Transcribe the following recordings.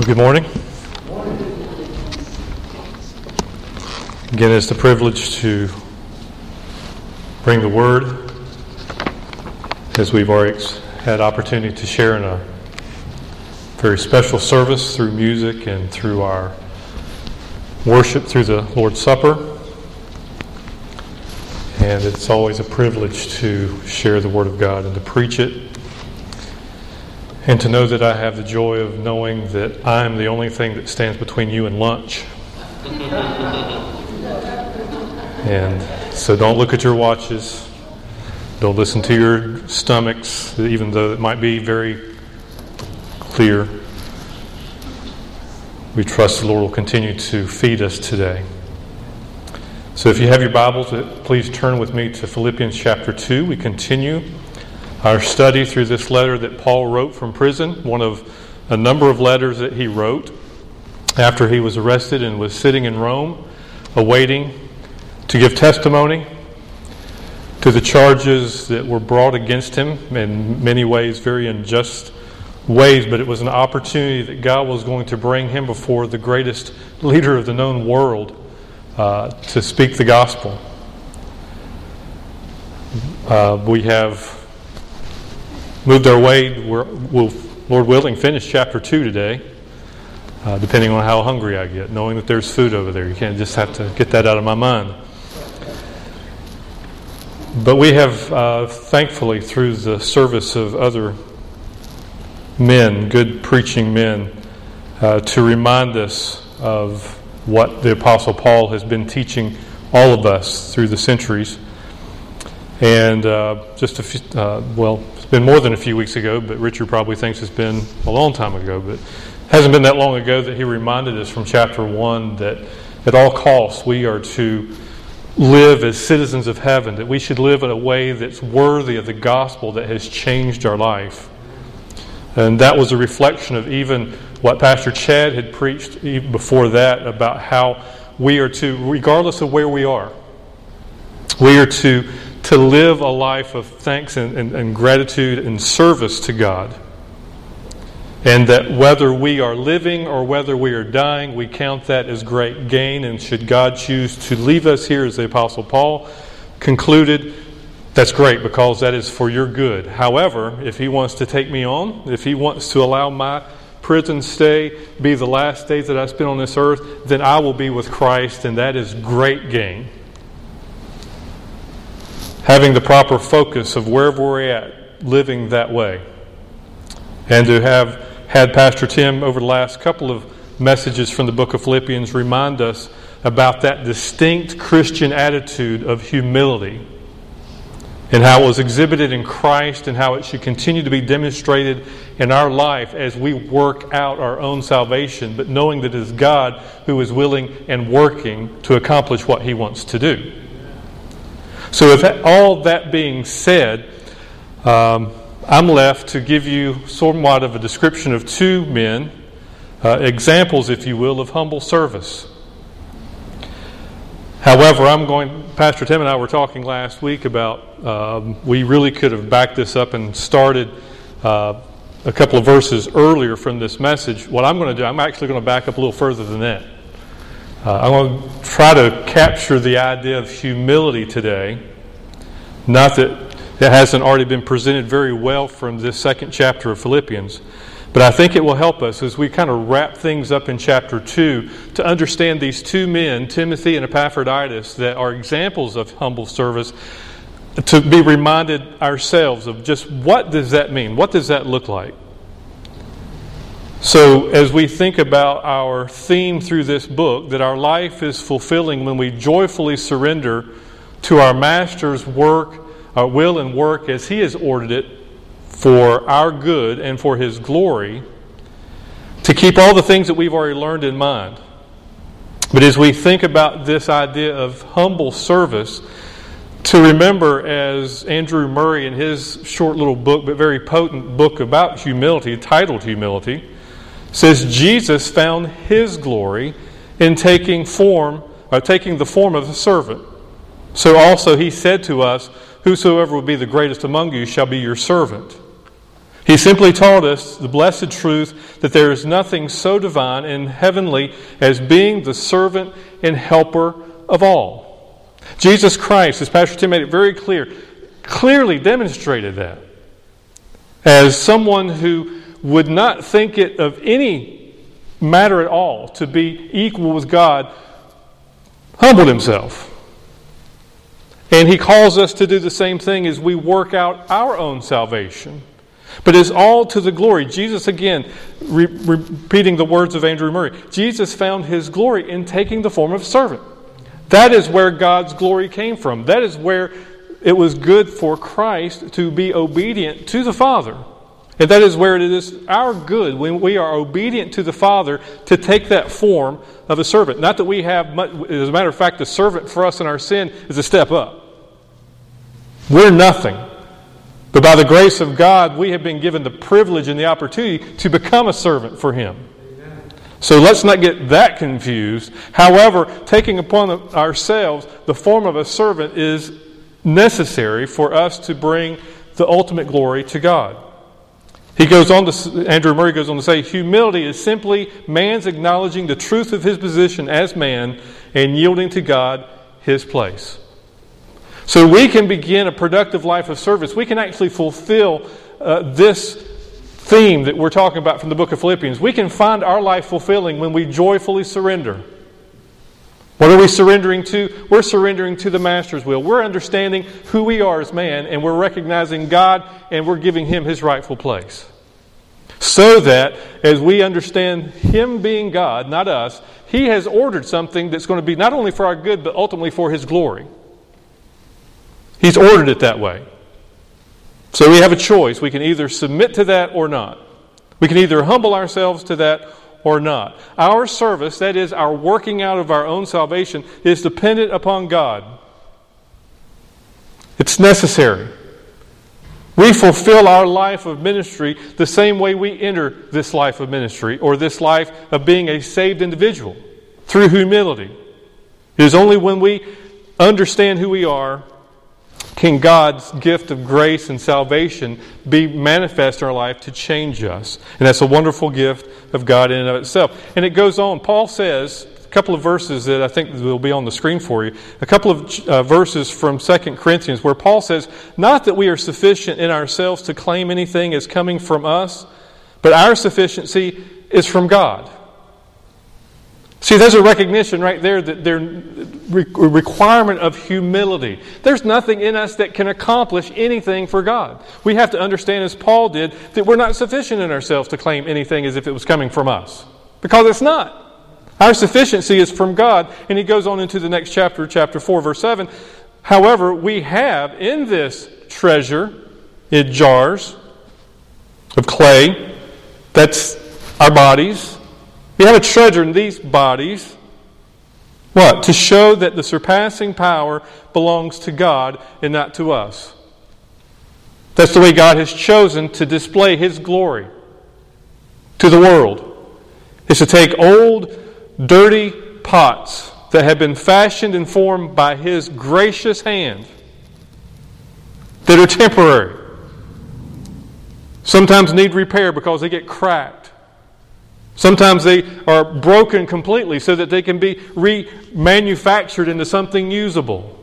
Well, good morning. Again, it's the privilege to bring the word as we've already had opportunity to share in a very special service through music and through our worship through the Lord's Supper. And it's always a privilege to share the Word of God and to preach it and to know that I have the joy of knowing that I am the only thing that stands between you and lunch. and so don't look at your watches. Don't listen to your stomachs, even though it might be very clear. We trust the Lord will continue to feed us today. So if you have your Bibles, uh, please turn with me to Philippians chapter 2. We continue our study through this letter that Paul wrote from prison, one of a number of letters that he wrote after he was arrested and was sitting in Rome, awaiting to give testimony to the charges that were brought against him in many ways, very unjust ways, but it was an opportunity that God was going to bring him before the greatest leader of the known world uh, to speak the gospel. Uh, we have moved our way. we will Lord willing, finish chapter 2 today, uh, depending on how hungry I get, knowing that there's food over there. You can't just have to get that out of my mind. But we have, uh, thankfully, through the service of other men, good preaching men, uh, to remind us of what the Apostle Paul has been teaching all of us through the centuries. And uh, just a few, uh, well, it's been more than a few weeks ago, but Richard probably thinks it's been a long time ago. But it hasn't been that long ago that he reminded us from chapter 1 that at all costs we are to live as citizens of heaven, that we should live in a way that's worthy of the gospel that has changed our life. And that was a reflection of even what Pastor Chad had preached before that about how we are to, regardless of where we are, we are to to live a life of thanks and, and, and gratitude and service to God. And that whether we are living or whether we are dying, we count that as great gain. And should God choose to leave us here, as the Apostle Paul concluded, that's great because that is for your good. However, if He wants to take me on, if He wants to allow my prison stay be the last days that I spend on this earth, then I will be with Christ, and that is great gain having the proper focus of wherever we're at, living that way. And to have had Pastor Tim over the last couple of messages from the book of Philippians remind us about that distinct Christian attitude of humility and how it was exhibited in Christ and how it should continue to be demonstrated in our life as we work out our own salvation, but knowing that it is God who is willing and working to accomplish what He wants to do. So, with all that being said, um, I'm left to give you somewhat of a description of two men, uh, examples, if you will, of humble service. However, I'm going, Pastor Tim and I were talking last week about um, we really could have backed this up and started uh, a couple of verses earlier from this message. What I'm going to do, I'm actually going to back up a little further than that. Uh, I want to try to capture the idea of humility today. Not that it hasn't already been presented very well from this second chapter of Philippians, but I think it will help us as we kind of wrap things up in chapter 2 to understand these two men, Timothy and Epaphroditus, that are examples of humble service, to be reminded ourselves of just what does that mean? What does that look like? So, as we think about our theme through this book, that our life is fulfilling when we joyfully surrender to our Master's work, our will and work as He has ordered it for our good and for His glory, to keep all the things that we've already learned in mind. But as we think about this idea of humble service, to remember, as Andrew Murray in his short little book, but very potent book about humility, titled Humility, says Jesus found his glory in taking form, uh, taking the form of a servant. So also he said to us, Whosoever will be the greatest among you shall be your servant. He simply taught us the blessed truth that there is nothing so divine and heavenly as being the servant and helper of all. Jesus Christ, as Pastor Tim made it very clear, clearly demonstrated that as someone who would not think it of any matter at all to be equal with God, humbled himself. And he calls us to do the same thing as we work out our own salvation. But it's all to the glory. Jesus, again, re- repeating the words of Andrew Murray, Jesus found his glory in taking the form of servant. That is where God's glory came from. That is where it was good for Christ to be obedient to the Father. And that is where it is our good when we are obedient to the Father to take that form of a servant. Not that we have, much, as a matter of fact, the servant for us in our sin is a step up. We're nothing. But by the grace of God, we have been given the privilege and the opportunity to become a servant for Him. So let's not get that confused. However, taking upon ourselves the form of a servant is necessary for us to bring the ultimate glory to God. He goes on to, Andrew Murray goes on to say, humility is simply man's acknowledging the truth of his position as man and yielding to God his place. So we can begin a productive life of service. We can actually fulfill uh, this theme that we're talking about from the book of Philippians. We can find our life fulfilling when we joyfully surrender. What are we surrendering to? We're surrendering to the Master's will. We're understanding who we are as man, and we're recognizing God, and we're giving Him His rightful place. So that as we understand Him being God, not us, He has ordered something that's going to be not only for our good, but ultimately for His glory. He's ordered it that way. So we have a choice. We can either submit to that or not. We can either humble ourselves to that or not. Our service, that is, our working out of our own salvation, is dependent upon God. It's necessary. We fulfill our life of ministry the same way we enter this life of ministry or this life of being a saved individual through humility. It is only when we understand who we are can God's gift of grace and salvation be manifest in our life to change us. And that's a wonderful gift of God in and of itself. And it goes on. Paul says, a couple of verses that I think will be on the screen for you, a couple of uh, verses from 2 Corinthians where Paul says, Not that we are sufficient in ourselves to claim anything as coming from us, but our sufficiency is from God. See, there's a recognition right there that a requirement of humility. There's nothing in us that can accomplish anything for God. We have to understand, as Paul did, that we're not sufficient in ourselves to claim anything as if it was coming from us. Because it's not. Our sufficiency is from God. And he goes on into the next chapter, chapter 4, verse 7. However, we have in this treasure in jars of clay, that's our bodies we have a treasure in these bodies. What? To show that the surpassing power belongs to God and not to us. That's the way God has chosen to display His glory to the world. Is to take old, dirty pots that have been fashioned and formed by His gracious hand that are temporary. Sometimes need repair because they get cracked. Sometimes they are broken completely so that they can be remanufactured into something usable.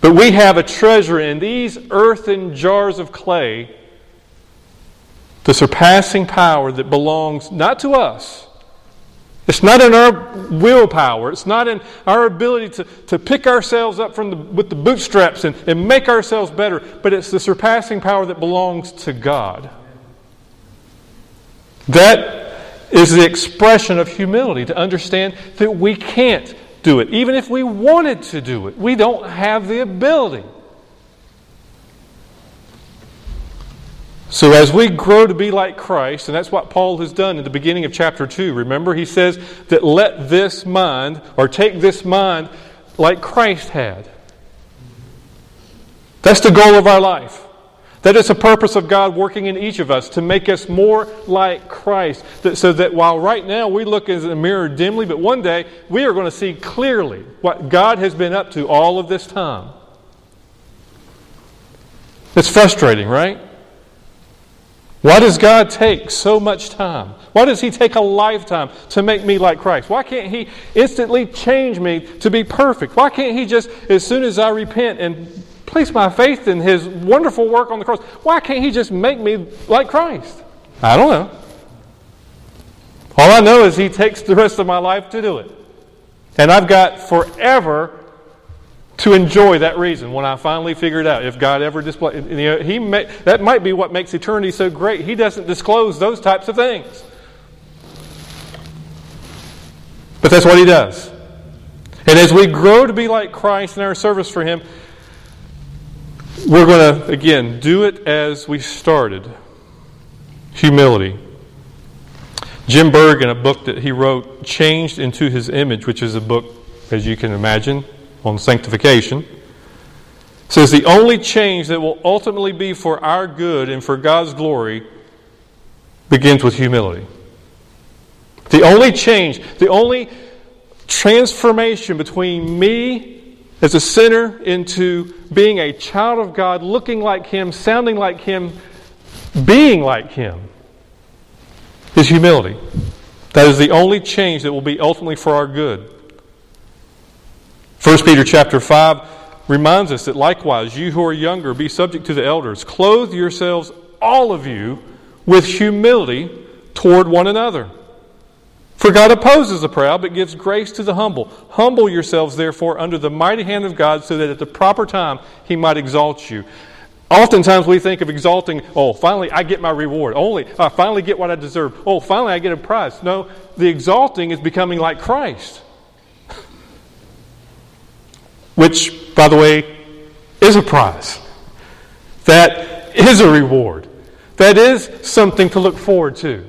But we have a treasure in these earthen jars of clay, the surpassing power that belongs not to us. It's not in our willpower. It's not in our ability to, to pick ourselves up from the, with the bootstraps and, and make ourselves better, but it's the surpassing power that belongs to God. That is the expression of humility to understand that we can't do it. Even if we wanted to do it, we don't have the ability. So, as we grow to be like Christ, and that's what Paul has done in the beginning of chapter 2, remember, he says that let this mind, or take this mind like Christ had. That's the goal of our life. That is a purpose of God working in each of us to make us more like Christ. So that while right now we look in the mirror dimly, but one day we are going to see clearly what God has been up to all of this time. It's frustrating, right? Why does God take so much time? Why does He take a lifetime to make me like Christ? Why can't He instantly change me to be perfect? Why can't He just, as soon as I repent and place my faith in His wonderful work on the cross, why can't He just make me like Christ? I don't know. All I know is He takes the rest of my life to do it. And I've got forever to enjoy that reason when I finally figure it out. If God ever displays, you know, He may, that might be what makes eternity so great. He doesn't disclose those types of things. But that's what He does. And as we grow to be like Christ in our service for Him, we're going to, again, do it as we started humility. Jim Berg, in a book that he wrote, Changed into His Image, which is a book, as you can imagine, on sanctification, says the only change that will ultimately be for our good and for God's glory begins with humility. The only change, the only transformation between me as a sinner into being a child of God, looking like Him, sounding like Him, being like Him, is humility. That is the only change that will be ultimately for our good. 1 Peter chapter 5 reminds us that likewise, you who are younger, be subject to the elders. Clothe yourselves, all of you, with humility toward one another. For God opposes the proud, but gives grace to the humble. Humble yourselves, therefore, under the mighty hand of God, so that at the proper time he might exalt you. Oftentimes we think of exalting, oh, finally I get my reward. Only I finally get what I deserve. Oh, finally I get a prize. No, the exalting is becoming like Christ. Which, by the way, is a prize. That is a reward. That is something to look forward to.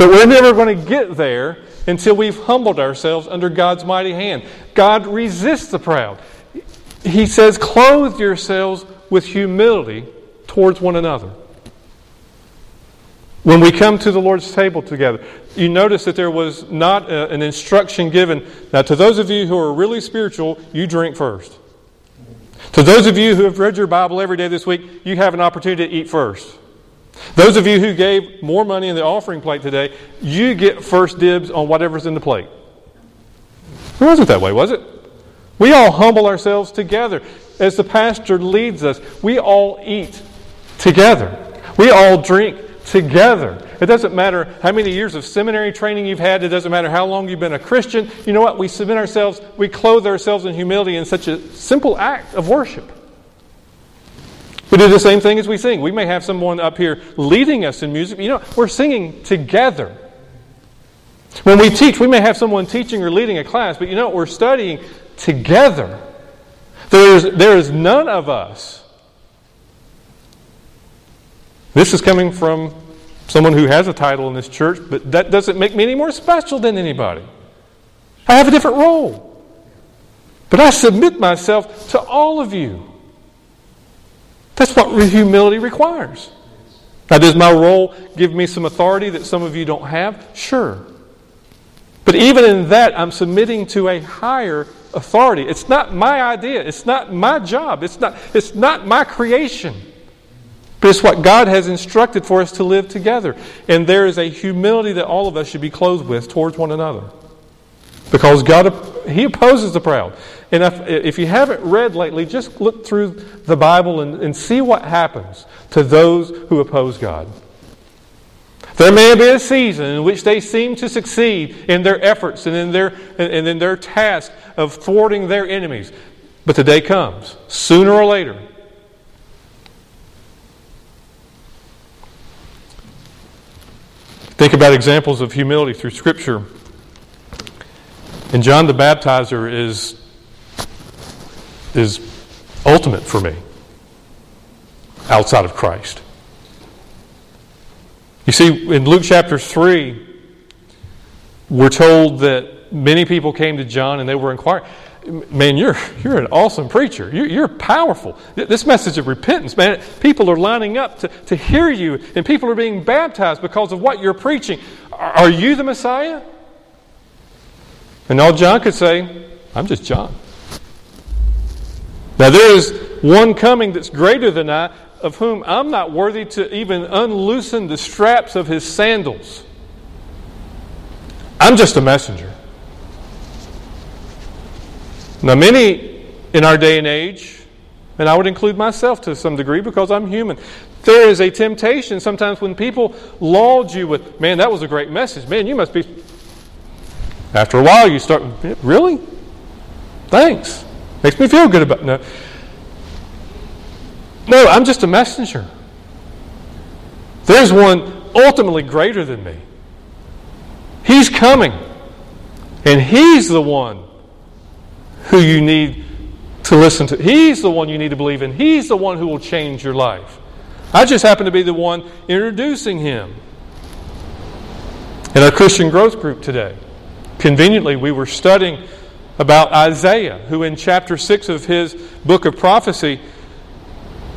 But we're never going to get there until we've humbled ourselves under God's mighty hand. God resists the proud. He says, Clothe yourselves with humility towards one another. When we come to the Lord's table together, you notice that there was not a, an instruction given. Now, to those of you who are really spiritual, you drink first. To those of you who have read your Bible every day this week, you have an opportunity to eat first. Those of you who gave more money in the offering plate today, you get first dibs on whatever's in the plate. It wasn't that way, was it? We all humble ourselves together. As the pastor leads us, we all eat together. We all drink together. It doesn't matter how many years of seminary training you've had, it doesn't matter how long you've been a Christian. You know what? We submit ourselves, we clothe ourselves in humility in such a simple act of worship. We do the same thing as we sing. We may have someone up here leading us in music. You know, we're singing together. When we teach, we may have someone teaching or leading a class, but you know, we're studying together. There is, there is none of us. This is coming from someone who has a title in this church, but that doesn't make me any more special than anybody. I have a different role. But I submit myself to all of you. That's what humility requires. Now, does my role give me some authority that some of you don't have? Sure. But even in that, I'm submitting to a higher authority. It's not my idea. It's not my job. It's not, it's not my creation. But it's what God has instructed for us to live together. And there is a humility that all of us should be clothed with towards one another. Because God, He opposes the proud. And if, if you haven't read lately, just look through the Bible and, and see what happens to those who oppose God. There may be a season in which they seem to succeed in their efforts and in their, and in their task of thwarting their enemies. But the day comes, sooner or later. Think about examples of humility through Scripture. And John the Baptizer is is ultimate for me outside of Christ. You see, in Luke chapter 3, we're told that many people came to John and they were inquiring. Man, you're, you're an awesome preacher. You're, you're powerful. This message of repentance, man, people are lining up to, to hear you, and people are being baptized because of what you're preaching. Are you the Messiah? And all John could say, I'm just John. Now, there is one coming that's greater than I. of whom I'm not worthy to even unloosen the straps of his sandals. I'm just a messenger. Now, many in our day and age, and I would include myself to some degree because I'm human, there is a temptation sometimes when people laud you with, man, that was a great message. Man, you must be. After a while, you start, really? Thanks. Makes me feel good about no. No, I'm just a messenger. There's one ultimately greater than me. He's coming. And He's the one who you need to listen to. He's the one you need to believe in. He's the one who will change your life. I just happen to be the one introducing Him. In our Christian growth group today, conveniently, we were studying about Isaiah, who in chapter 6 of his book of prophecy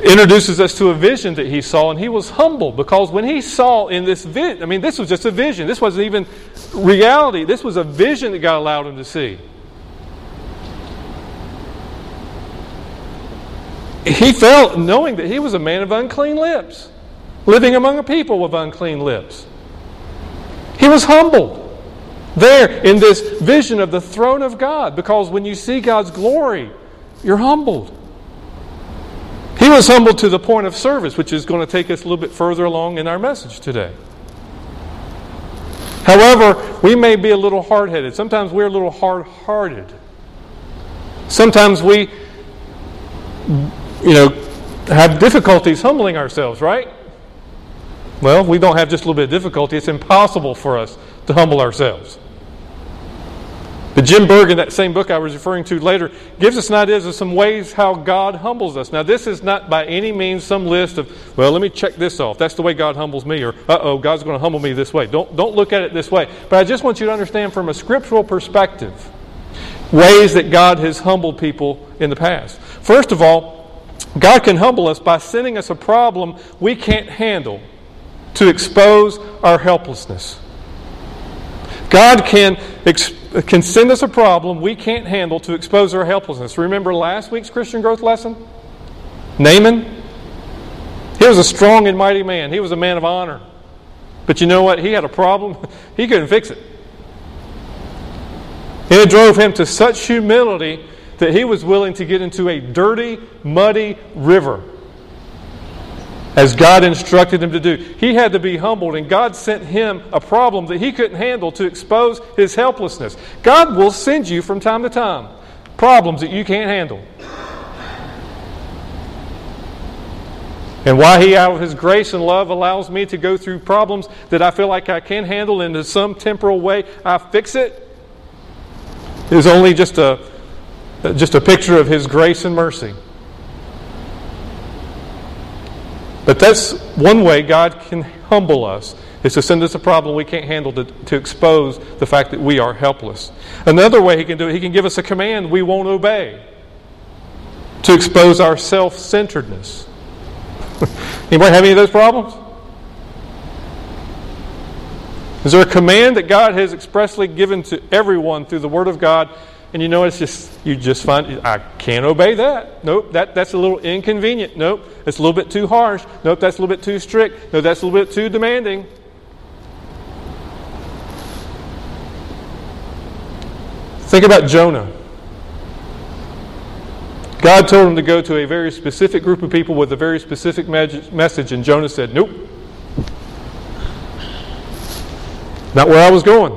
introduces us to a vision that he saw, and he was humble because when he saw in this vision, I mean, this was just a vision. This wasn't even reality. This was a vision that God allowed him to see. He felt knowing that he was a man of unclean lips, living among a people with unclean lips. He was humbled there in this vision of the throne of God because when you see God's glory, you're humbled. He was humbled to the point of service, which is going to take us a little bit further along in our message today. However, we may be a little hard headed. Sometimes we're a little hard hearted. Sometimes we, you know, have difficulties humbling ourselves, right? Well, we don't have just a little bit of difficulty. It's impossible for us to humble ourselves. But Jim Berg, in that same book I was referring to later, gives us an idea of some ways how God humbles us. Now, this is not by any means some list of, well, let me check this off. That's the way God humbles me, or, uh oh, God's going to humble me this way. Don't, don't look at it this way. But I just want you to understand from a scriptural perspective ways that God has humbled people in the past. First of all, God can humble us by sending us a problem we can't handle to expose our helplessness. God can, can send us a problem we can't handle to expose our helplessness. Remember last week's Christian growth lesson? Naaman? He was a strong and mighty man, he was a man of honor. But you know what? He had a problem, he couldn't fix it. And it drove him to such humility that he was willing to get into a dirty, muddy river as God instructed him to do. He had to be humbled, and God sent him a problem that he couldn't handle to expose his helplessness. God will send you from time to time problems that you can't handle. And why He, out of His grace and love, allows me to go through problems that I feel like I can handle in some temporal way, I fix it, is only just a, just a picture of His grace and mercy. But that's one way God can humble us, is to send us a problem we can't handle to, to expose the fact that we are helpless. Another way He can do it, He can give us a command we won't obey to expose our self centeredness. Anybody have any of those problems? Is there a command that God has expressly given to everyone through the Word of God and you know, it's just, you just find, I can't obey that. Nope, that, that's a little inconvenient. Nope, it's a little bit too harsh. Nope, that's a little bit too strict. No, that's a little bit too demanding. Think about Jonah. God told him to go to a very specific group of people with a very specific message, and Jonah said, Nope. Not where I was going.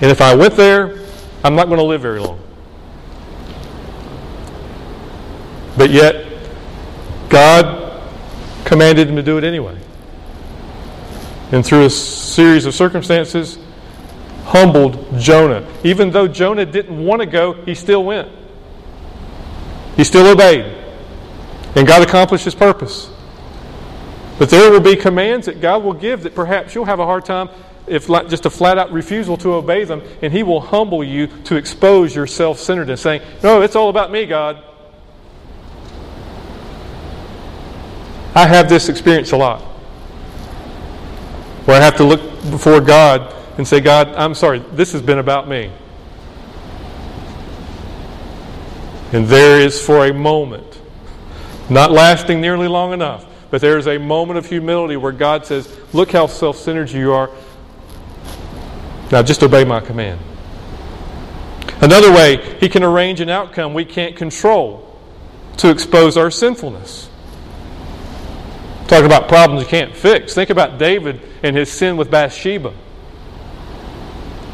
And if I went there, I'm not going to live very long. But yet, God commanded him to do it anyway. And through a series of circumstances, humbled Jonah. Even though Jonah didn't want to go, he still went. He still obeyed. And God accomplished his purpose. But there will be commands that God will give that perhaps you'll have a hard time if just a flat out refusal to obey them, and He will humble you to expose your self centeredness, saying, No, it's all about me, God. I have this experience a lot where I have to look before God and say, God, I'm sorry, this has been about me. And there is for a moment not lasting nearly long enough. But there is a moment of humility where God says, Look how self centered you are. Now just obey my command. Another way, He can arrange an outcome we can't control to expose our sinfulness. Talk about problems you can't fix. Think about David and his sin with Bathsheba.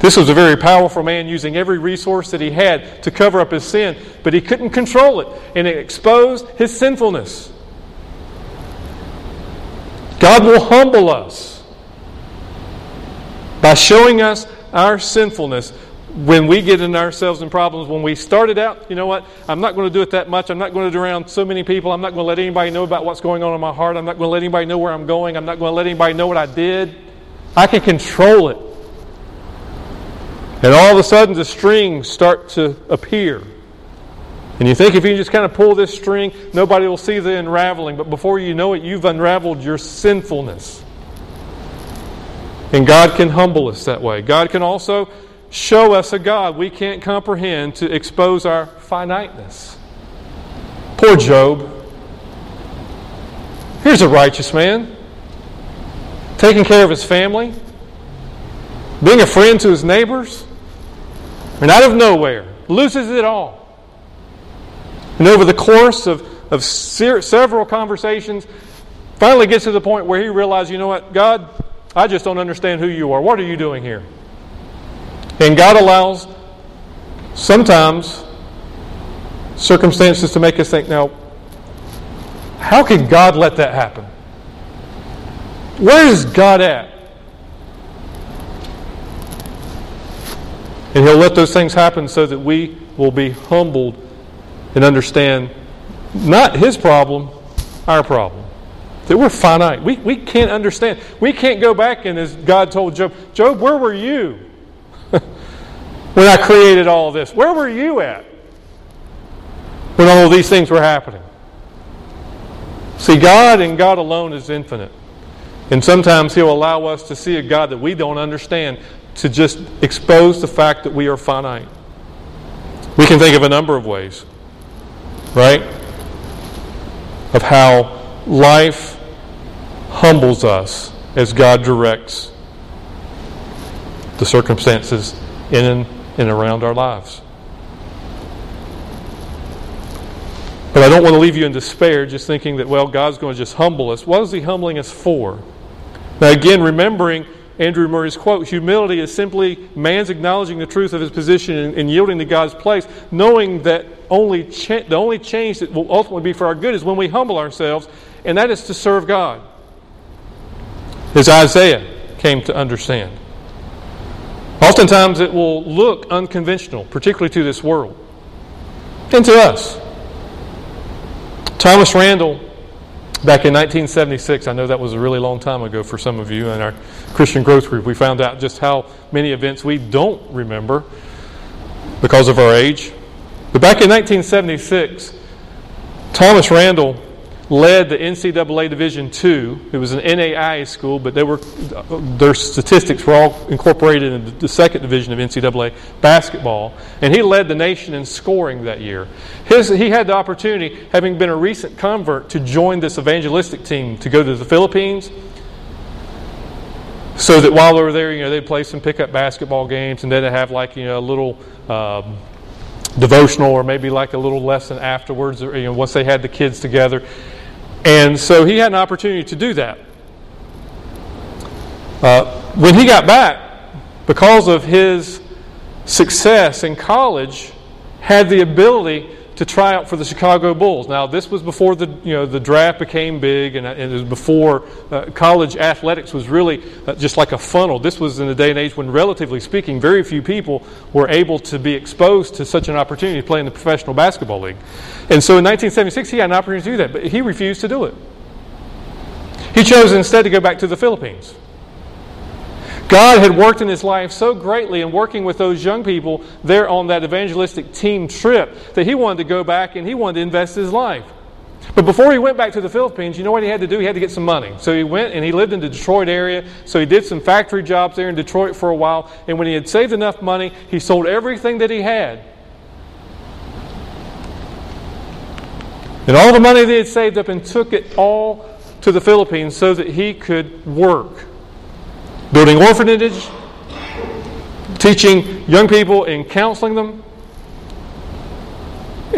This was a very powerful man using every resource that he had to cover up his sin, but he couldn't control it, and it exposed his sinfulness. God will humble us by showing us our sinfulness when we get in ourselves in problems. When we started out, you know what? I'm not going to do it that much. I'm not going to do around so many people. I'm not going to let anybody know about what's going on in my heart. I'm not going to let anybody know where I'm going. I'm not going to let anybody know what I did. I can control it. And all of a sudden, the strings start to appear. And you think if you just kind of pull this string, nobody will see the unraveling. But before you know it, you've unraveled your sinfulness. And God can humble us that way. God can also show us a God we can't comprehend to expose our finiteness. Poor Job. Here's a righteous man, taking care of his family, being a friend to his neighbors. And out of nowhere, loses it all. And over the course of, of several conversations, finally gets to the point where he realizes, you know what, God, I just don't understand who you are. What are you doing here? And God allows sometimes circumstances to make us think, now, how can God let that happen? Where is God at? And He'll let those things happen so that we will be humbled and understand not His problem, our problem. That we're finite. We, we can't understand. We can't go back and, as God told Job, Job, where were you when I created all this? Where were you at when all these things were happening? See, God and God alone is infinite. And sometimes He'll allow us to see a God that we don't understand to just expose the fact that we are finite. We can think of a number of ways, right? Of how life humbles us as God directs the circumstances in and around our lives. But I don't want to leave you in despair just thinking that, well, God's going to just humble us. What is He humbling us for? Now, again, remembering Andrew Murray's quote humility is simply man's acknowledging the truth of his position and, and yielding to God's place, knowing that only cha- the only change that will ultimately be for our good is when we humble ourselves, and that is to serve God. As Isaiah came to understand. Oftentimes it will look unconventional, particularly to this world and to us. Thomas Randall Back in 1976, I know that was a really long time ago for some of you in our Christian growth group, we found out just how many events we don't remember because of our age. But back in 1976, Thomas Randall led the NCAA Division II. It was an NAIA school, but they were, their statistics were all incorporated in the second division of NCAA basketball. And he led the nation in scoring that year. His, he had the opportunity, having been a recent convert, to join this evangelistic team to go to the Philippines. So that while they were there, you know, they'd play some pickup basketball games, and then they'd have like you know a little um, devotional or maybe like a little lesson afterwards, or you know once they had the kids together. And so he had an opportunity to do that. Uh, when he got back, because of his success in college, had the ability to try out for the Chicago Bulls. Now, this was before the you know the draft became big, and, and it was before uh, college athletics was really uh, just like a funnel. This was in a day and age when, relatively speaking, very few people were able to be exposed to such an opportunity to play in the professional basketball league. And so, in 1976, he had an opportunity to do that, but he refused to do it. He chose instead to go back to the Philippines. God had worked in his life so greatly in working with those young people there on that evangelistic team trip that he wanted to go back and he wanted to invest his life. But before he went back to the Philippines, you know what he had to do? He had to get some money. So he went and he lived in the Detroit area. So he did some factory jobs there in Detroit for a while. And when he had saved enough money, he sold everything that he had. and all the money they had saved up and took it all to the Philippines so that he could work. Building orphanage, teaching young people and counseling them,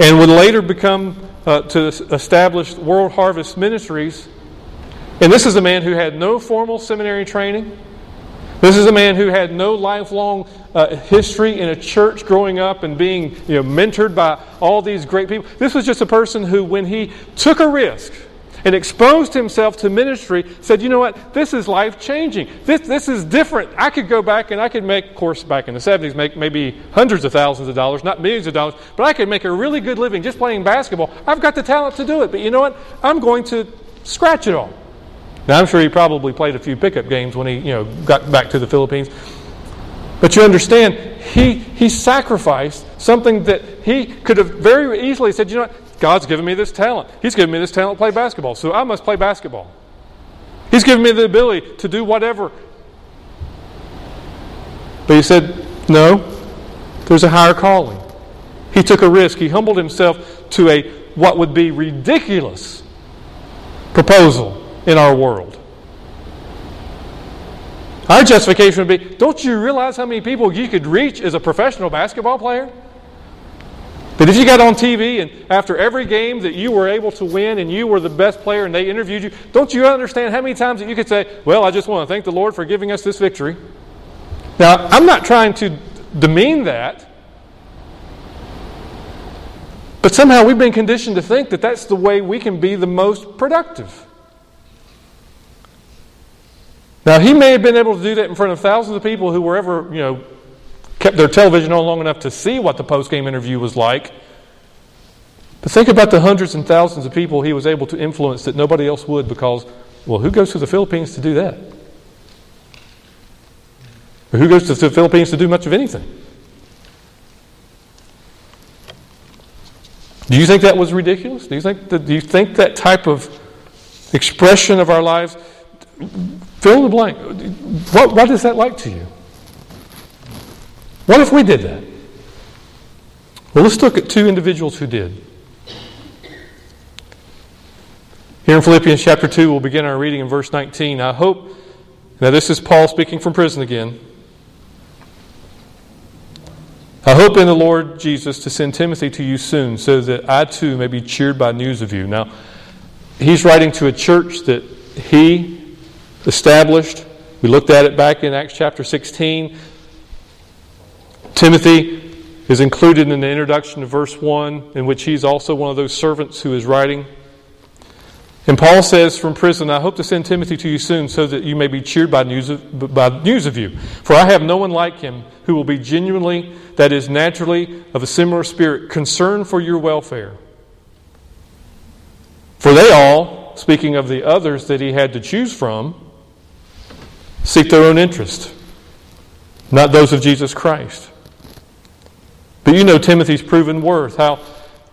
and would later become uh, to establish World Harvest Ministries. And this is a man who had no formal seminary training. This is a man who had no lifelong uh, history in a church growing up and being you know, mentored by all these great people. This was just a person who, when he took a risk and exposed himself to ministry, said, You know what? This is life changing. This, this is different. I could go back and I could make, of course, back in the 70s, make maybe hundreds of thousands of dollars, not millions of dollars, but I could make a really good living just playing basketball. I've got the talent to do it. But you know what? I'm going to scratch it all. Now, I'm sure he probably played a few pickup games when he you know, got back to the Philippines. But you understand, he, he sacrificed something that he could have very easily said, you know what? God's given me this talent. He's given me this talent to play basketball, so I must play basketball. He's given me the ability to do whatever. But he said, no, there's a higher calling. He took a risk. He humbled himself to a what would be ridiculous proposal in our world. Our justification would be don't you realize how many people you could reach as a professional basketball player? That if you got on TV and after every game that you were able to win and you were the best player and they interviewed you, don't you understand how many times that you could say, Well, I just want to thank the Lord for giving us this victory? Now, I'm not trying to demean that, but somehow we've been conditioned to think that that's the way we can be the most productive. Now, he may have been able to do that in front of thousands of people who were ever, you know, kept their television on long enough to see what the post game interview was like. But think about the hundreds and thousands of people he was able to influence that nobody else would because, well, who goes to the Philippines to do that? Or who goes to the Philippines to do much of anything? Do you think that was ridiculous? Do you think that, do you think that type of expression of our lives Fill in the blank. What, what is that like to you? What if we did that? Well, let's look at two individuals who did. Here in Philippians chapter 2, we'll begin our reading in verse 19. I hope, now this is Paul speaking from prison again. I hope in the Lord Jesus to send Timothy to you soon so that I too may be cheered by news of you. Now, he's writing to a church that he established. We looked at it back in Acts chapter 16. Timothy is included in the introduction to verse 1, in which he's also one of those servants who is writing. And Paul says from prison, I hope to send Timothy to you soon so that you may be cheered by news of, by news of you. For I have no one like him who will be genuinely, that is, naturally, of a similar spirit, concerned for your welfare. For they all, speaking of the others that he had to choose from, seek their own interest, not those of Jesus Christ. But you know Timothy's proven worth, how,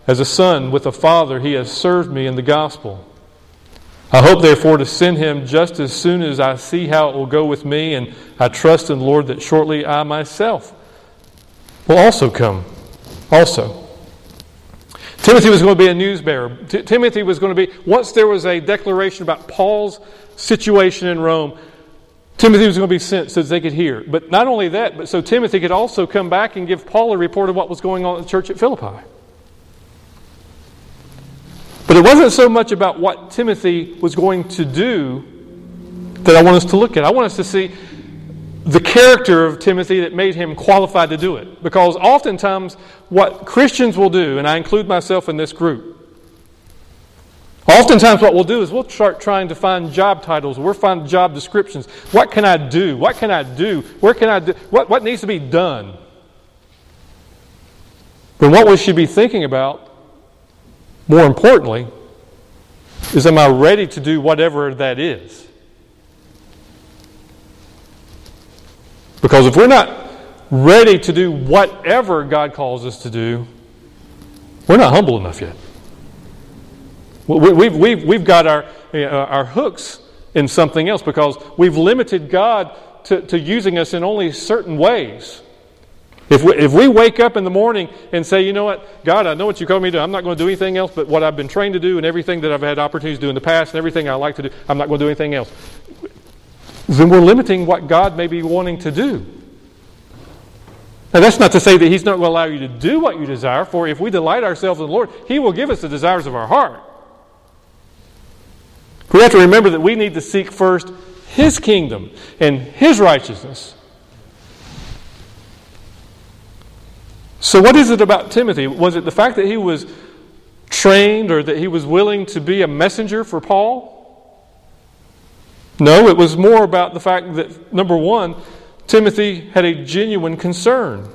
as a son with a father, he has served me in the gospel. I hope, therefore, to send him just as soon as I see how it will go with me, and I trust in the Lord that shortly I myself will also come. Also. Timothy was going to be a news bearer. T- Timothy was going to be, once there was a declaration about Paul's situation in Rome, Timothy was going to be sent so they could hear. But not only that, but so Timothy could also come back and give Paul a report of what was going on in the church at Philippi. But it wasn't so much about what Timothy was going to do that I want us to look at. I want us to see the character of Timothy that made him qualified to do it. Because oftentimes, what Christians will do, and I include myself in this group, Oftentimes, what we'll do is we'll start trying to find job titles. We'll find job descriptions. What can I do? What can I do? Where can I do? What, what needs to be done? But what we should be thinking about, more importantly, is am I ready to do whatever that is? Because if we're not ready to do whatever God calls us to do, we're not humble enough yet. We've, we've, we've got our, uh, our hooks in something else because we've limited God to, to using us in only certain ways. If we, if we wake up in the morning and say, you know what, God, I know what you called me to do. I'm not going to do anything else but what I've been trained to do and everything that I've had opportunities to do in the past and everything I like to do, I'm not going to do anything else. Then we're limiting what God may be wanting to do. Now, that's not to say that He's not going to allow you to do what you desire, for if we delight ourselves in the Lord, He will give us the desires of our heart. We have to remember that we need to seek first His kingdom and His righteousness. So, what is it about Timothy? Was it the fact that he was trained or that he was willing to be a messenger for Paul? No, it was more about the fact that, number one, Timothy had a genuine concern.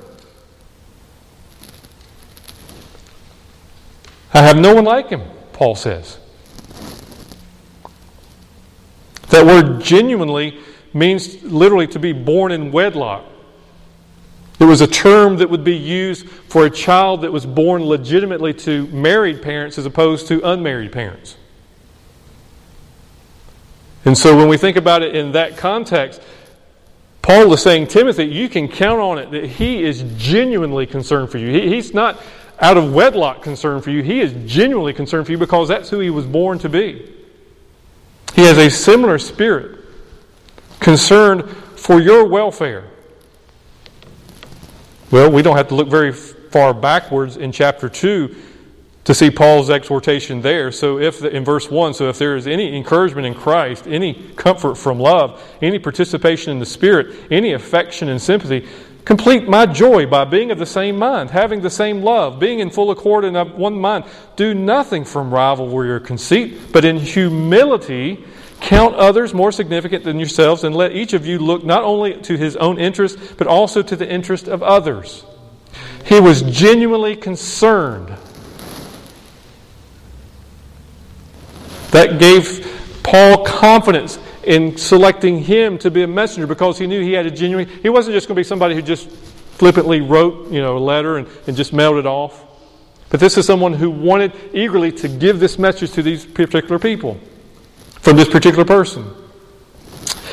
I have no one like him, Paul says. That word genuinely means literally to be born in wedlock. It was a term that would be used for a child that was born legitimately to married parents as opposed to unmarried parents. And so when we think about it in that context, Paul is saying, Timothy, you can count on it that he is genuinely concerned for you. He, he's not out of wedlock concerned for you, he is genuinely concerned for you because that's who he was born to be. He has a similar spirit, concerned for your welfare. Well, we don't have to look very far backwards in chapter 2 to see Paul's exhortation there. So, if in verse 1, so if there is any encouragement in Christ, any comfort from love, any participation in the Spirit, any affection and sympathy, complete my joy by being of the same mind, having the same love, being in full accord and of one mind. Do nothing from rivalry or conceit, but in humility Count others more significant than yourselves, and let each of you look not only to his own interest, but also to the interest of others. He was genuinely concerned. That gave Paul confidence in selecting him to be a messenger because he knew he had a genuine. He wasn't just going to be somebody who just flippantly wrote, you know, a letter and, and just mailed it off. But this is someone who wanted eagerly to give this message to these particular people from this particular person.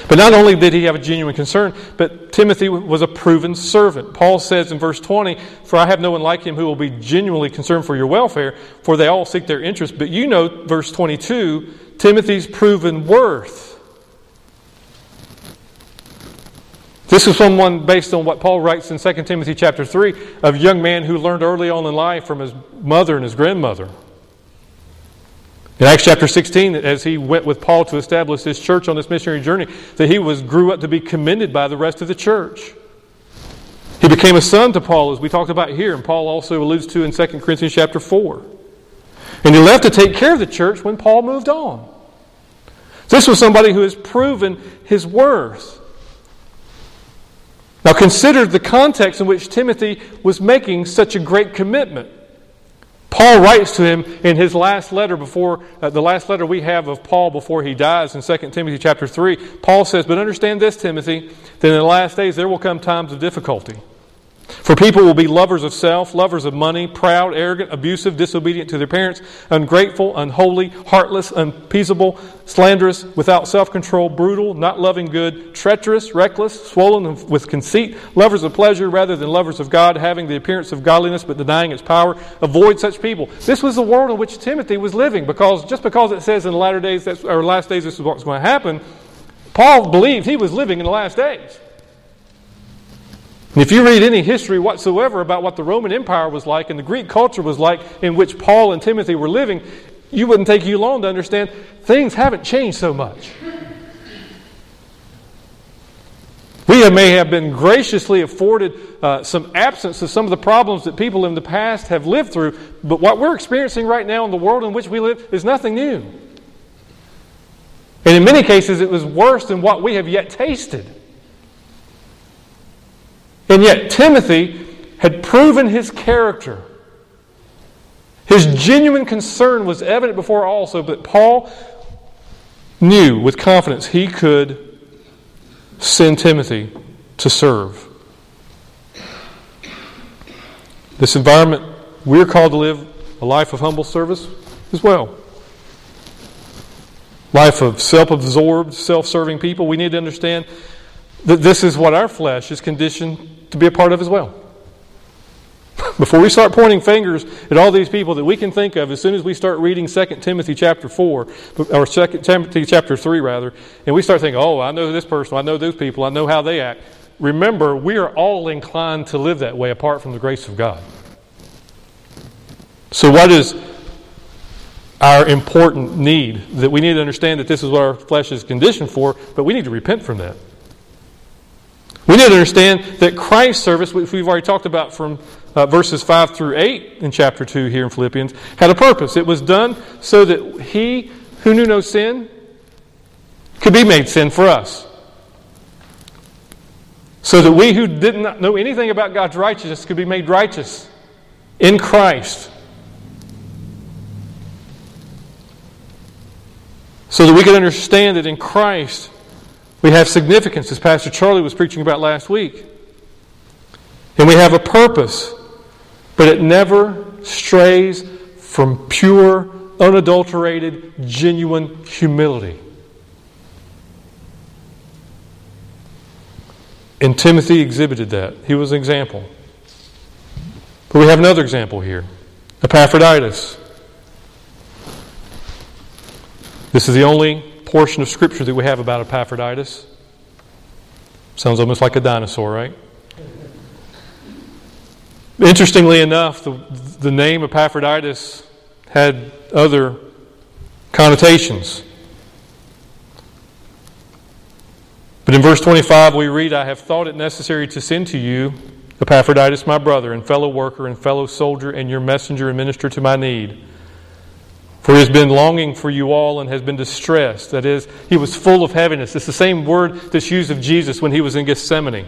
But not only did he have a genuine concern, but Timothy was a proven servant. Paul says in verse 20, For I have no one like him who will be genuinely concerned for your welfare, for they all seek their interest. But you know, verse 22, Timothy's proven worth. This is someone based on what Paul writes in 2 Timothy chapter 3 of a young man who learned early on in life from his mother and his grandmother. In Acts chapter 16, as he went with Paul to establish his church on this missionary journey, that he was grew up to be commended by the rest of the church. He became a son to Paul, as we talked about here, and Paul also alludes to in 2 Corinthians chapter 4. And he left to take care of the church when Paul moved on. This was somebody who has proven his worth. Now consider the context in which Timothy was making such a great commitment. Paul writes to him in his last letter before uh, the last letter we have of Paul before he dies in 2 Timothy chapter 3. Paul says, "But understand this, Timothy, that in the last days there will come times of difficulty." For people will be lovers of self, lovers of money, proud, arrogant, abusive, disobedient to their parents, ungrateful, unholy, heartless, unpeaceable, slanderous, without self control, brutal, not loving good, treacherous, reckless, swollen with conceit, lovers of pleasure rather than lovers of God, having the appearance of godliness but denying its power. Avoid such people. This was the world in which Timothy was living because just because it says in the latter days, that's, or last days, this is what's going to happen, Paul believed he was living in the last days. And if you read any history whatsoever about what the Roman Empire was like and the Greek culture was like in which Paul and Timothy were living, you wouldn't take you long to understand things haven't changed so much. We may have been graciously afforded uh, some absence of some of the problems that people in the past have lived through, but what we're experiencing right now in the world in which we live is nothing new. And in many cases, it was worse than what we have yet tasted. And yet, Timothy had proven his character. His genuine concern was evident before all, so that Paul knew with confidence he could send Timothy to serve. This environment, we're called to live a life of humble service as well. Life of self absorbed, self serving people. We need to understand that this is what our flesh is conditioned to be a part of as well. before we start pointing fingers at all these people that we can think of as soon as we start reading 2 Timothy chapter 4, or 2 Timothy chapter 3, rather, and we start thinking, oh, I know this person, I know those people, I know how they act. Remember, we are all inclined to live that way apart from the grace of God. So, what is our important need? That we need to understand that this is what our flesh is conditioned for, but we need to repent from that. We need to understand that Christ's service, which we've already talked about from uh, verses 5 through 8 in chapter 2 here in Philippians, had a purpose. It was done so that he who knew no sin could be made sin for us. So that we who did not know anything about God's righteousness could be made righteous in Christ. So that we could understand that in Christ we have significance, as Pastor Charlie was preaching about last week. And we have a purpose, but it never strays from pure, unadulterated, genuine humility. And Timothy exhibited that. He was an example. But we have another example here Epaphroditus. This is the only portion of Scripture that we have about Epaphroditus. Sounds almost like a dinosaur, right? Interestingly enough, the, the name Epaphroditus had other connotations. But in verse 25, we read, I have thought it necessary to send to you Epaphroditus, my brother, and fellow worker, and fellow soldier, and your messenger and minister to my need. For he has been longing for you all and has been distressed. That is, he was full of heaviness. It's the same word that's used of Jesus when he was in Gethsemane.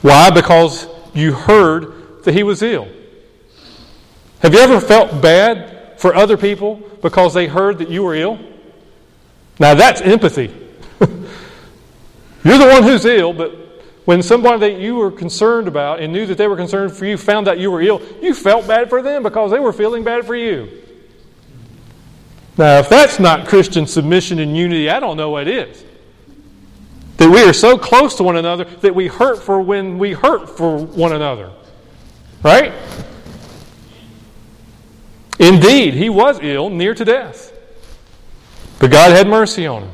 Why? Because you heard that he was ill. Have you ever felt bad for other people because they heard that you were ill? Now that's empathy. You're the one who's ill, but when somebody that you were concerned about and knew that they were concerned for you found out you were ill, you felt bad for them because they were feeling bad for you. Now, if that's not Christian submission and unity, I don't know what is. That we are so close to one another that we hurt for when we hurt for one another. Right? Indeed, he was ill, near to death. But God had mercy on him.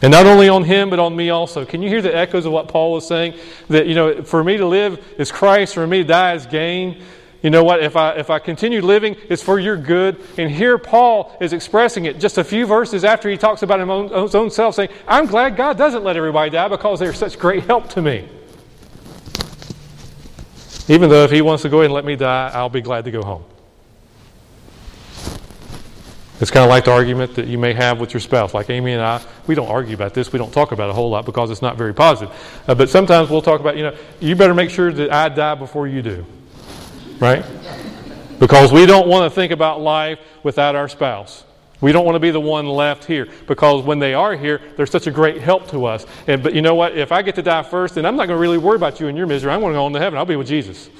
And not only on him, but on me also. Can you hear the echoes of what Paul was saying? That, you know, for me to live is Christ, for me to die is gain. You know what? If I, if I continue living, it's for your good. And here Paul is expressing it just a few verses after he talks about his own self, saying, I'm glad God doesn't let everybody die because they're such great help to me. Even though if he wants to go ahead and let me die, I'll be glad to go home. It's kind of like the argument that you may have with your spouse. Like Amy and I, we don't argue about this. We don't talk about it a whole lot because it's not very positive. Uh, but sometimes we'll talk about, you know, you better make sure that I die before you do. Right? Because we don't want to think about life without our spouse. We don't want to be the one left here because when they are here, they're such a great help to us. And, but you know what? If I get to die first, then I'm not going to really worry about you and your misery. I'm going to go on to heaven. I'll be with Jesus.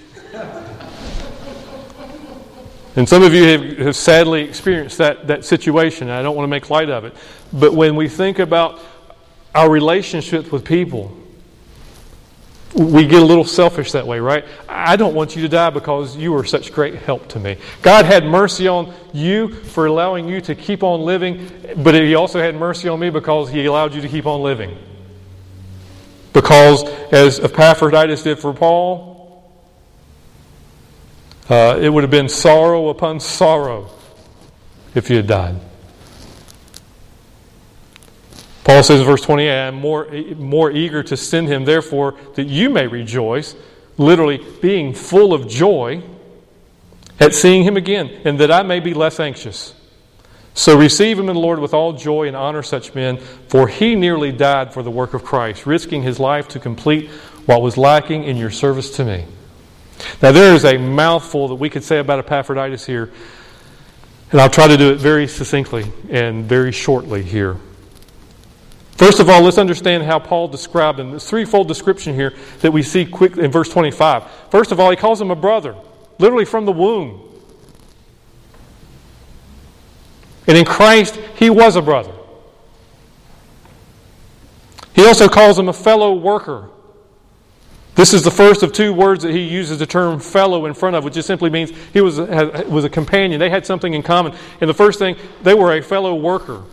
And some of you have, have sadly experienced that, that situation, I don't want to make light of it. But when we think about our relationships with people, we get a little selfish that way, right? I don't want you to die because you were such great help to me. God had mercy on you for allowing you to keep on living, but He also had mercy on me because He allowed you to keep on living. Because, as Epaphroditus did for Paul, uh, it would have been sorrow upon sorrow if you had died. Paul says in verse 28, I am more, more eager to send him, therefore, that you may rejoice, literally being full of joy at seeing him again, and that I may be less anxious. So receive him in the Lord with all joy and honor such men, for he nearly died for the work of Christ, risking his life to complete what was lacking in your service to me. Now, there is a mouthful that we could say about Epaphroditus here, and I'll try to do it very succinctly and very shortly here. First of all, let's understand how Paul described him. This threefold description here that we see quick in verse 25. First of all, he calls him a brother, literally from the womb. And in Christ, he was a brother. He also calls him a fellow worker. This is the first of two words that he uses the term fellow in front of, which just simply means he was, was a companion. They had something in common. And the first thing, they were a fellow worker.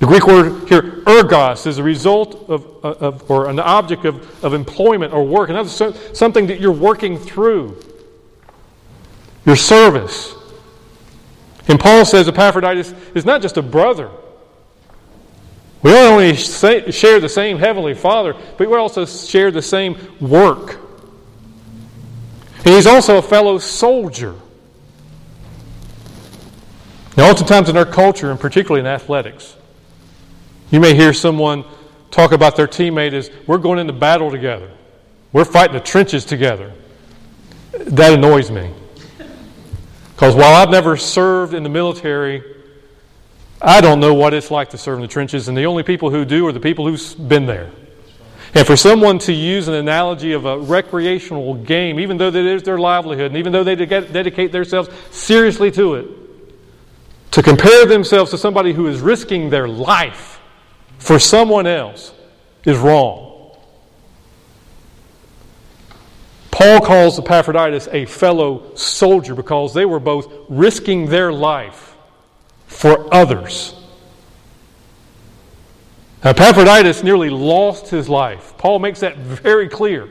The Greek word here, ergos, is a result of, uh, of or an object of, of employment or work. And that's something that you're working through. Your service. And Paul says Epaphroditus is not just a brother, we not only share the same Heavenly Father, but we also share the same work. And he's also a fellow soldier. Now, oftentimes in our culture, and particularly in athletics, you may hear someone talk about their teammate as we're going into battle together, we're fighting the trenches together. That annoys me. Because while I've never served in the military, I don't know what it's like to serve in the trenches, and the only people who do are the people who've been there. And for someone to use an analogy of a recreational game, even though that is their livelihood, and even though they dedicate themselves seriously to it, to compare themselves to somebody who is risking their life for someone else is wrong. Paul calls Epaphroditus a fellow soldier because they were both risking their life for others. Now, Epaphroditus nearly lost his life. Paul makes that very clear.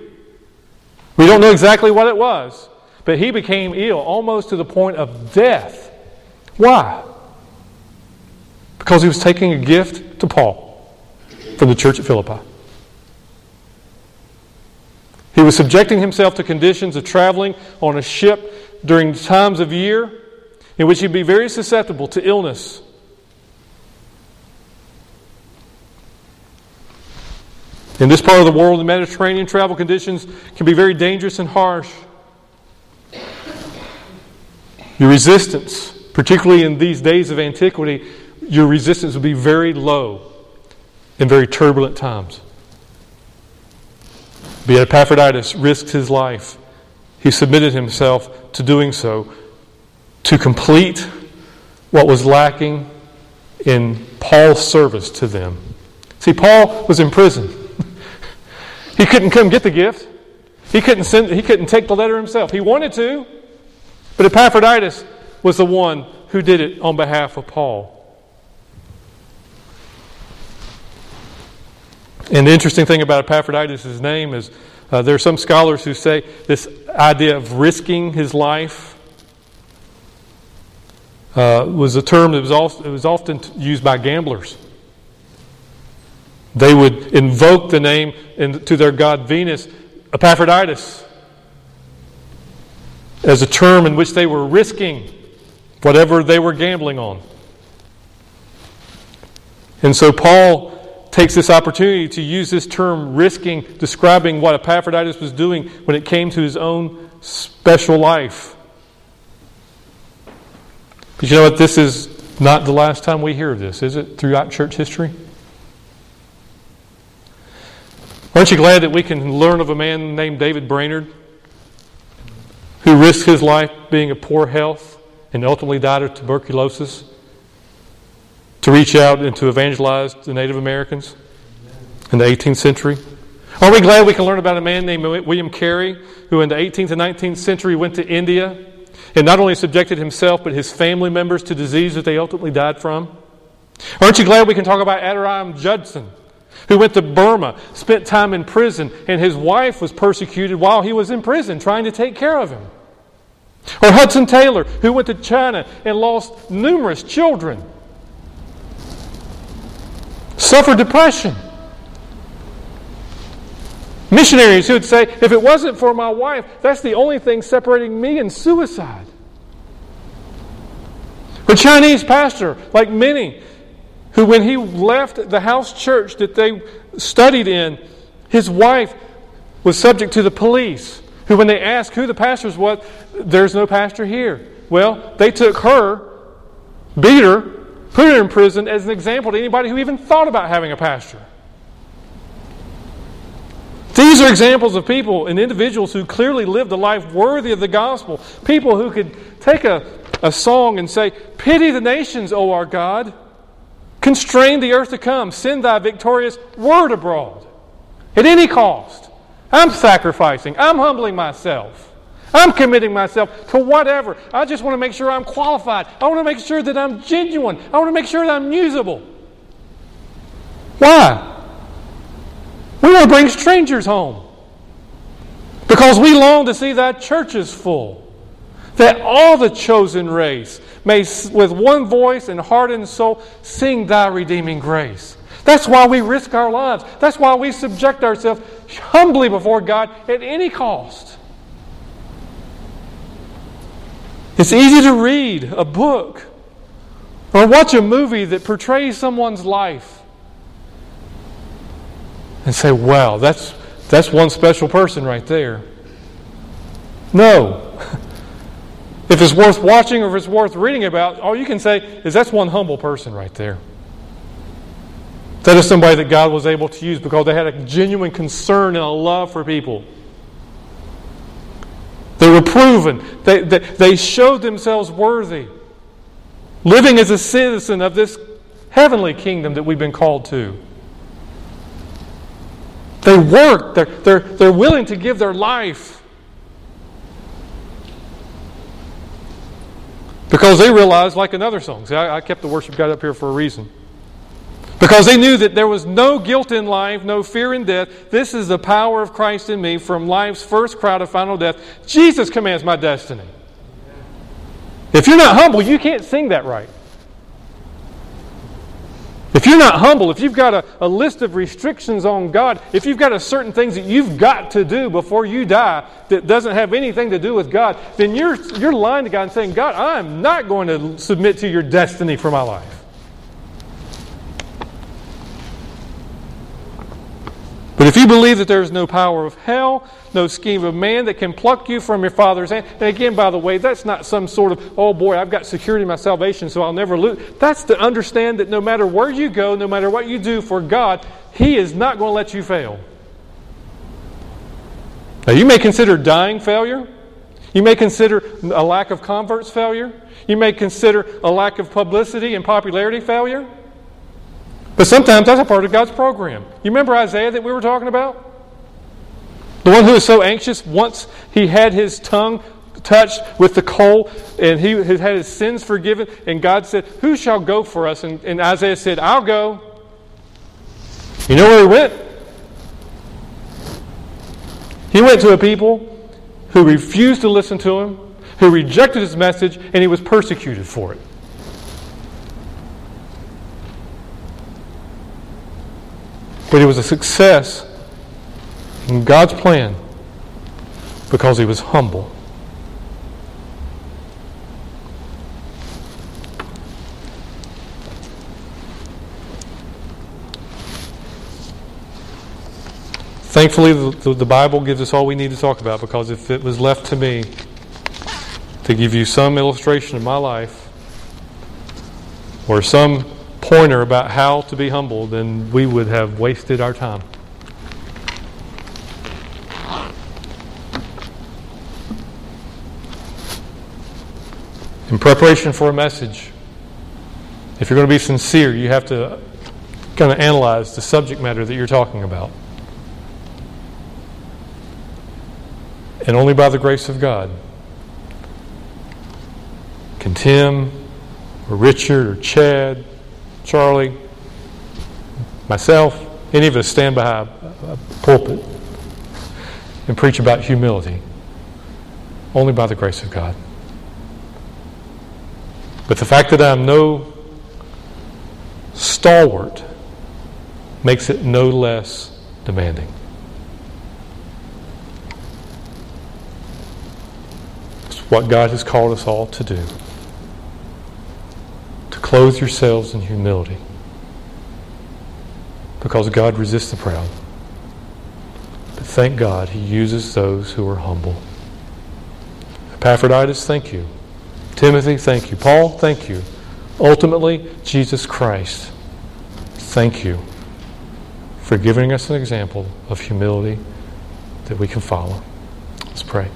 We don't know exactly what it was, but he became ill almost to the point of death. Why? Because he was taking a gift to Paul from the church at Philippi. He was subjecting himself to conditions of traveling on a ship during times of year in which he'd be very susceptible to illness. In this part of the world, the Mediterranean travel conditions can be very dangerous and harsh. Your resistance, particularly in these days of antiquity, your resistance would be very low in very turbulent times. But Epaphroditus risked his life. He submitted himself to doing so to complete what was lacking in Paul's service to them. See, Paul was in prison. he couldn't come get the gift. He couldn't send he couldn't take the letter himself. He wanted to, but Epaphroditus was the one who did it on behalf of Paul. And the interesting thing about Epaphroditus' name is uh, there are some scholars who say this idea of risking his life uh, was a term that was, also, was often used by gamblers. They would invoke the name in, to their god Venus, Epaphroditus, as a term in which they were risking whatever they were gambling on. And so Paul takes this opportunity to use this term risking, describing what Epaphroditus was doing when it came to his own special life. But you know what? This is not the last time we hear of this, is it, throughout church history? Aren't you glad that we can learn of a man named David Brainerd who risked his life being of poor health and ultimately died of tuberculosis to reach out and to evangelize the Native Americans in the 18th century? Aren't we glad we can learn about a man named William Carey who in the 18th and 19th century went to India and not only subjected himself but his family members to disease that they ultimately died from? Aren't you glad we can talk about Adoniram Judson, who went to Burma, spent time in prison, and his wife was persecuted while he was in prison trying to take care of him? Or Hudson Taylor, who went to China and lost numerous children, suffered depression. Missionaries who would say, if it wasn't for my wife, that's the only thing separating me and suicide. A Chinese pastor, like many, who when he left the house church that they studied in, his wife was subject to the police, who when they asked who the pastor was, there's no pastor here. Well, they took her, beat her, put her in prison as an example to anybody who even thought about having a pastor. These are examples of people and individuals who clearly lived a life worthy of the gospel. People who could take a, a song and say, Pity the nations, O our God. Constrain the earth to come. Send thy victorious word abroad. At any cost. I'm sacrificing. I'm humbling myself. I'm committing myself to whatever. I just want to make sure I'm qualified. I want to make sure that I'm genuine. I want to make sure that I'm usable. Why? We want to bring strangers home. Because we long to see that churches full. That all the chosen race may, with one voice and heart and soul, sing thy redeeming grace. That's why we risk our lives. That's why we subject ourselves humbly before God at any cost. It's easy to read a book or watch a movie that portrays someone's life and say, wow, that's, that's one special person right there. No. If it's worth watching or if it's worth reading about, all you can say is that's one humble person right there. That is somebody that God was able to use because they had a genuine concern and a love for people. Were proven. They, they, they showed themselves worthy. Living as a citizen of this heavenly kingdom that we've been called to. They work. They're, they're, they're willing to give their life. Because they realized, like another song, see, I, I kept the worship guide up here for a reason. Because they knew that there was no guilt in life, no fear in death. This is the power of Christ in me from life's first cry to final death. Jesus commands my destiny. If you're not humble, you can't sing that right. If you're not humble, if you've got a, a list of restrictions on God, if you've got a certain things that you've got to do before you die that doesn't have anything to do with God, then you're, you're lying to God and saying, God, I'm not going to submit to your destiny for my life. But if you believe that there is no power of hell, no scheme of man that can pluck you from your Father's hand, and again, by the way, that's not some sort of, oh boy, I've got security in my salvation, so I'll never lose. That's to understand that no matter where you go, no matter what you do for God, He is not going to let you fail. Now, you may consider dying failure. You may consider a lack of converts failure. You may consider a lack of publicity and popularity failure. But sometimes that's a part of God's program. You remember Isaiah that we were talking about? The one who was so anxious once he had his tongue touched with the coal and he had his sins forgiven, and God said, Who shall go for us? And, and Isaiah said, I'll go. You know where he went? He went to a people who refused to listen to him, who rejected his message, and he was persecuted for it. But it was a success in God's plan because he was humble. Thankfully, the, the, Bible gives us all we need to talk about because if it was left to me to give you some illustration of my life or some pointer about how to be humble, then we would have wasted our time. In preparation for a message, if you're going to be sincere, you have to kind of analyze the subject matter that you're talking about. And only by the grace of God can Tim or Richard or Chad Charlie, myself, any of us stand behind a pulpit and preach about humility only by the grace of God. But the fact that I'm no stalwart makes it no less demanding. It's what God has called us all to do. Clothe yourselves in humility because God resists the proud. But thank God he uses those who are humble. Epaphroditus, thank you. Timothy, thank you. Paul, thank you. Ultimately, Jesus Christ, thank you for giving us an example of humility that we can follow. Let's pray.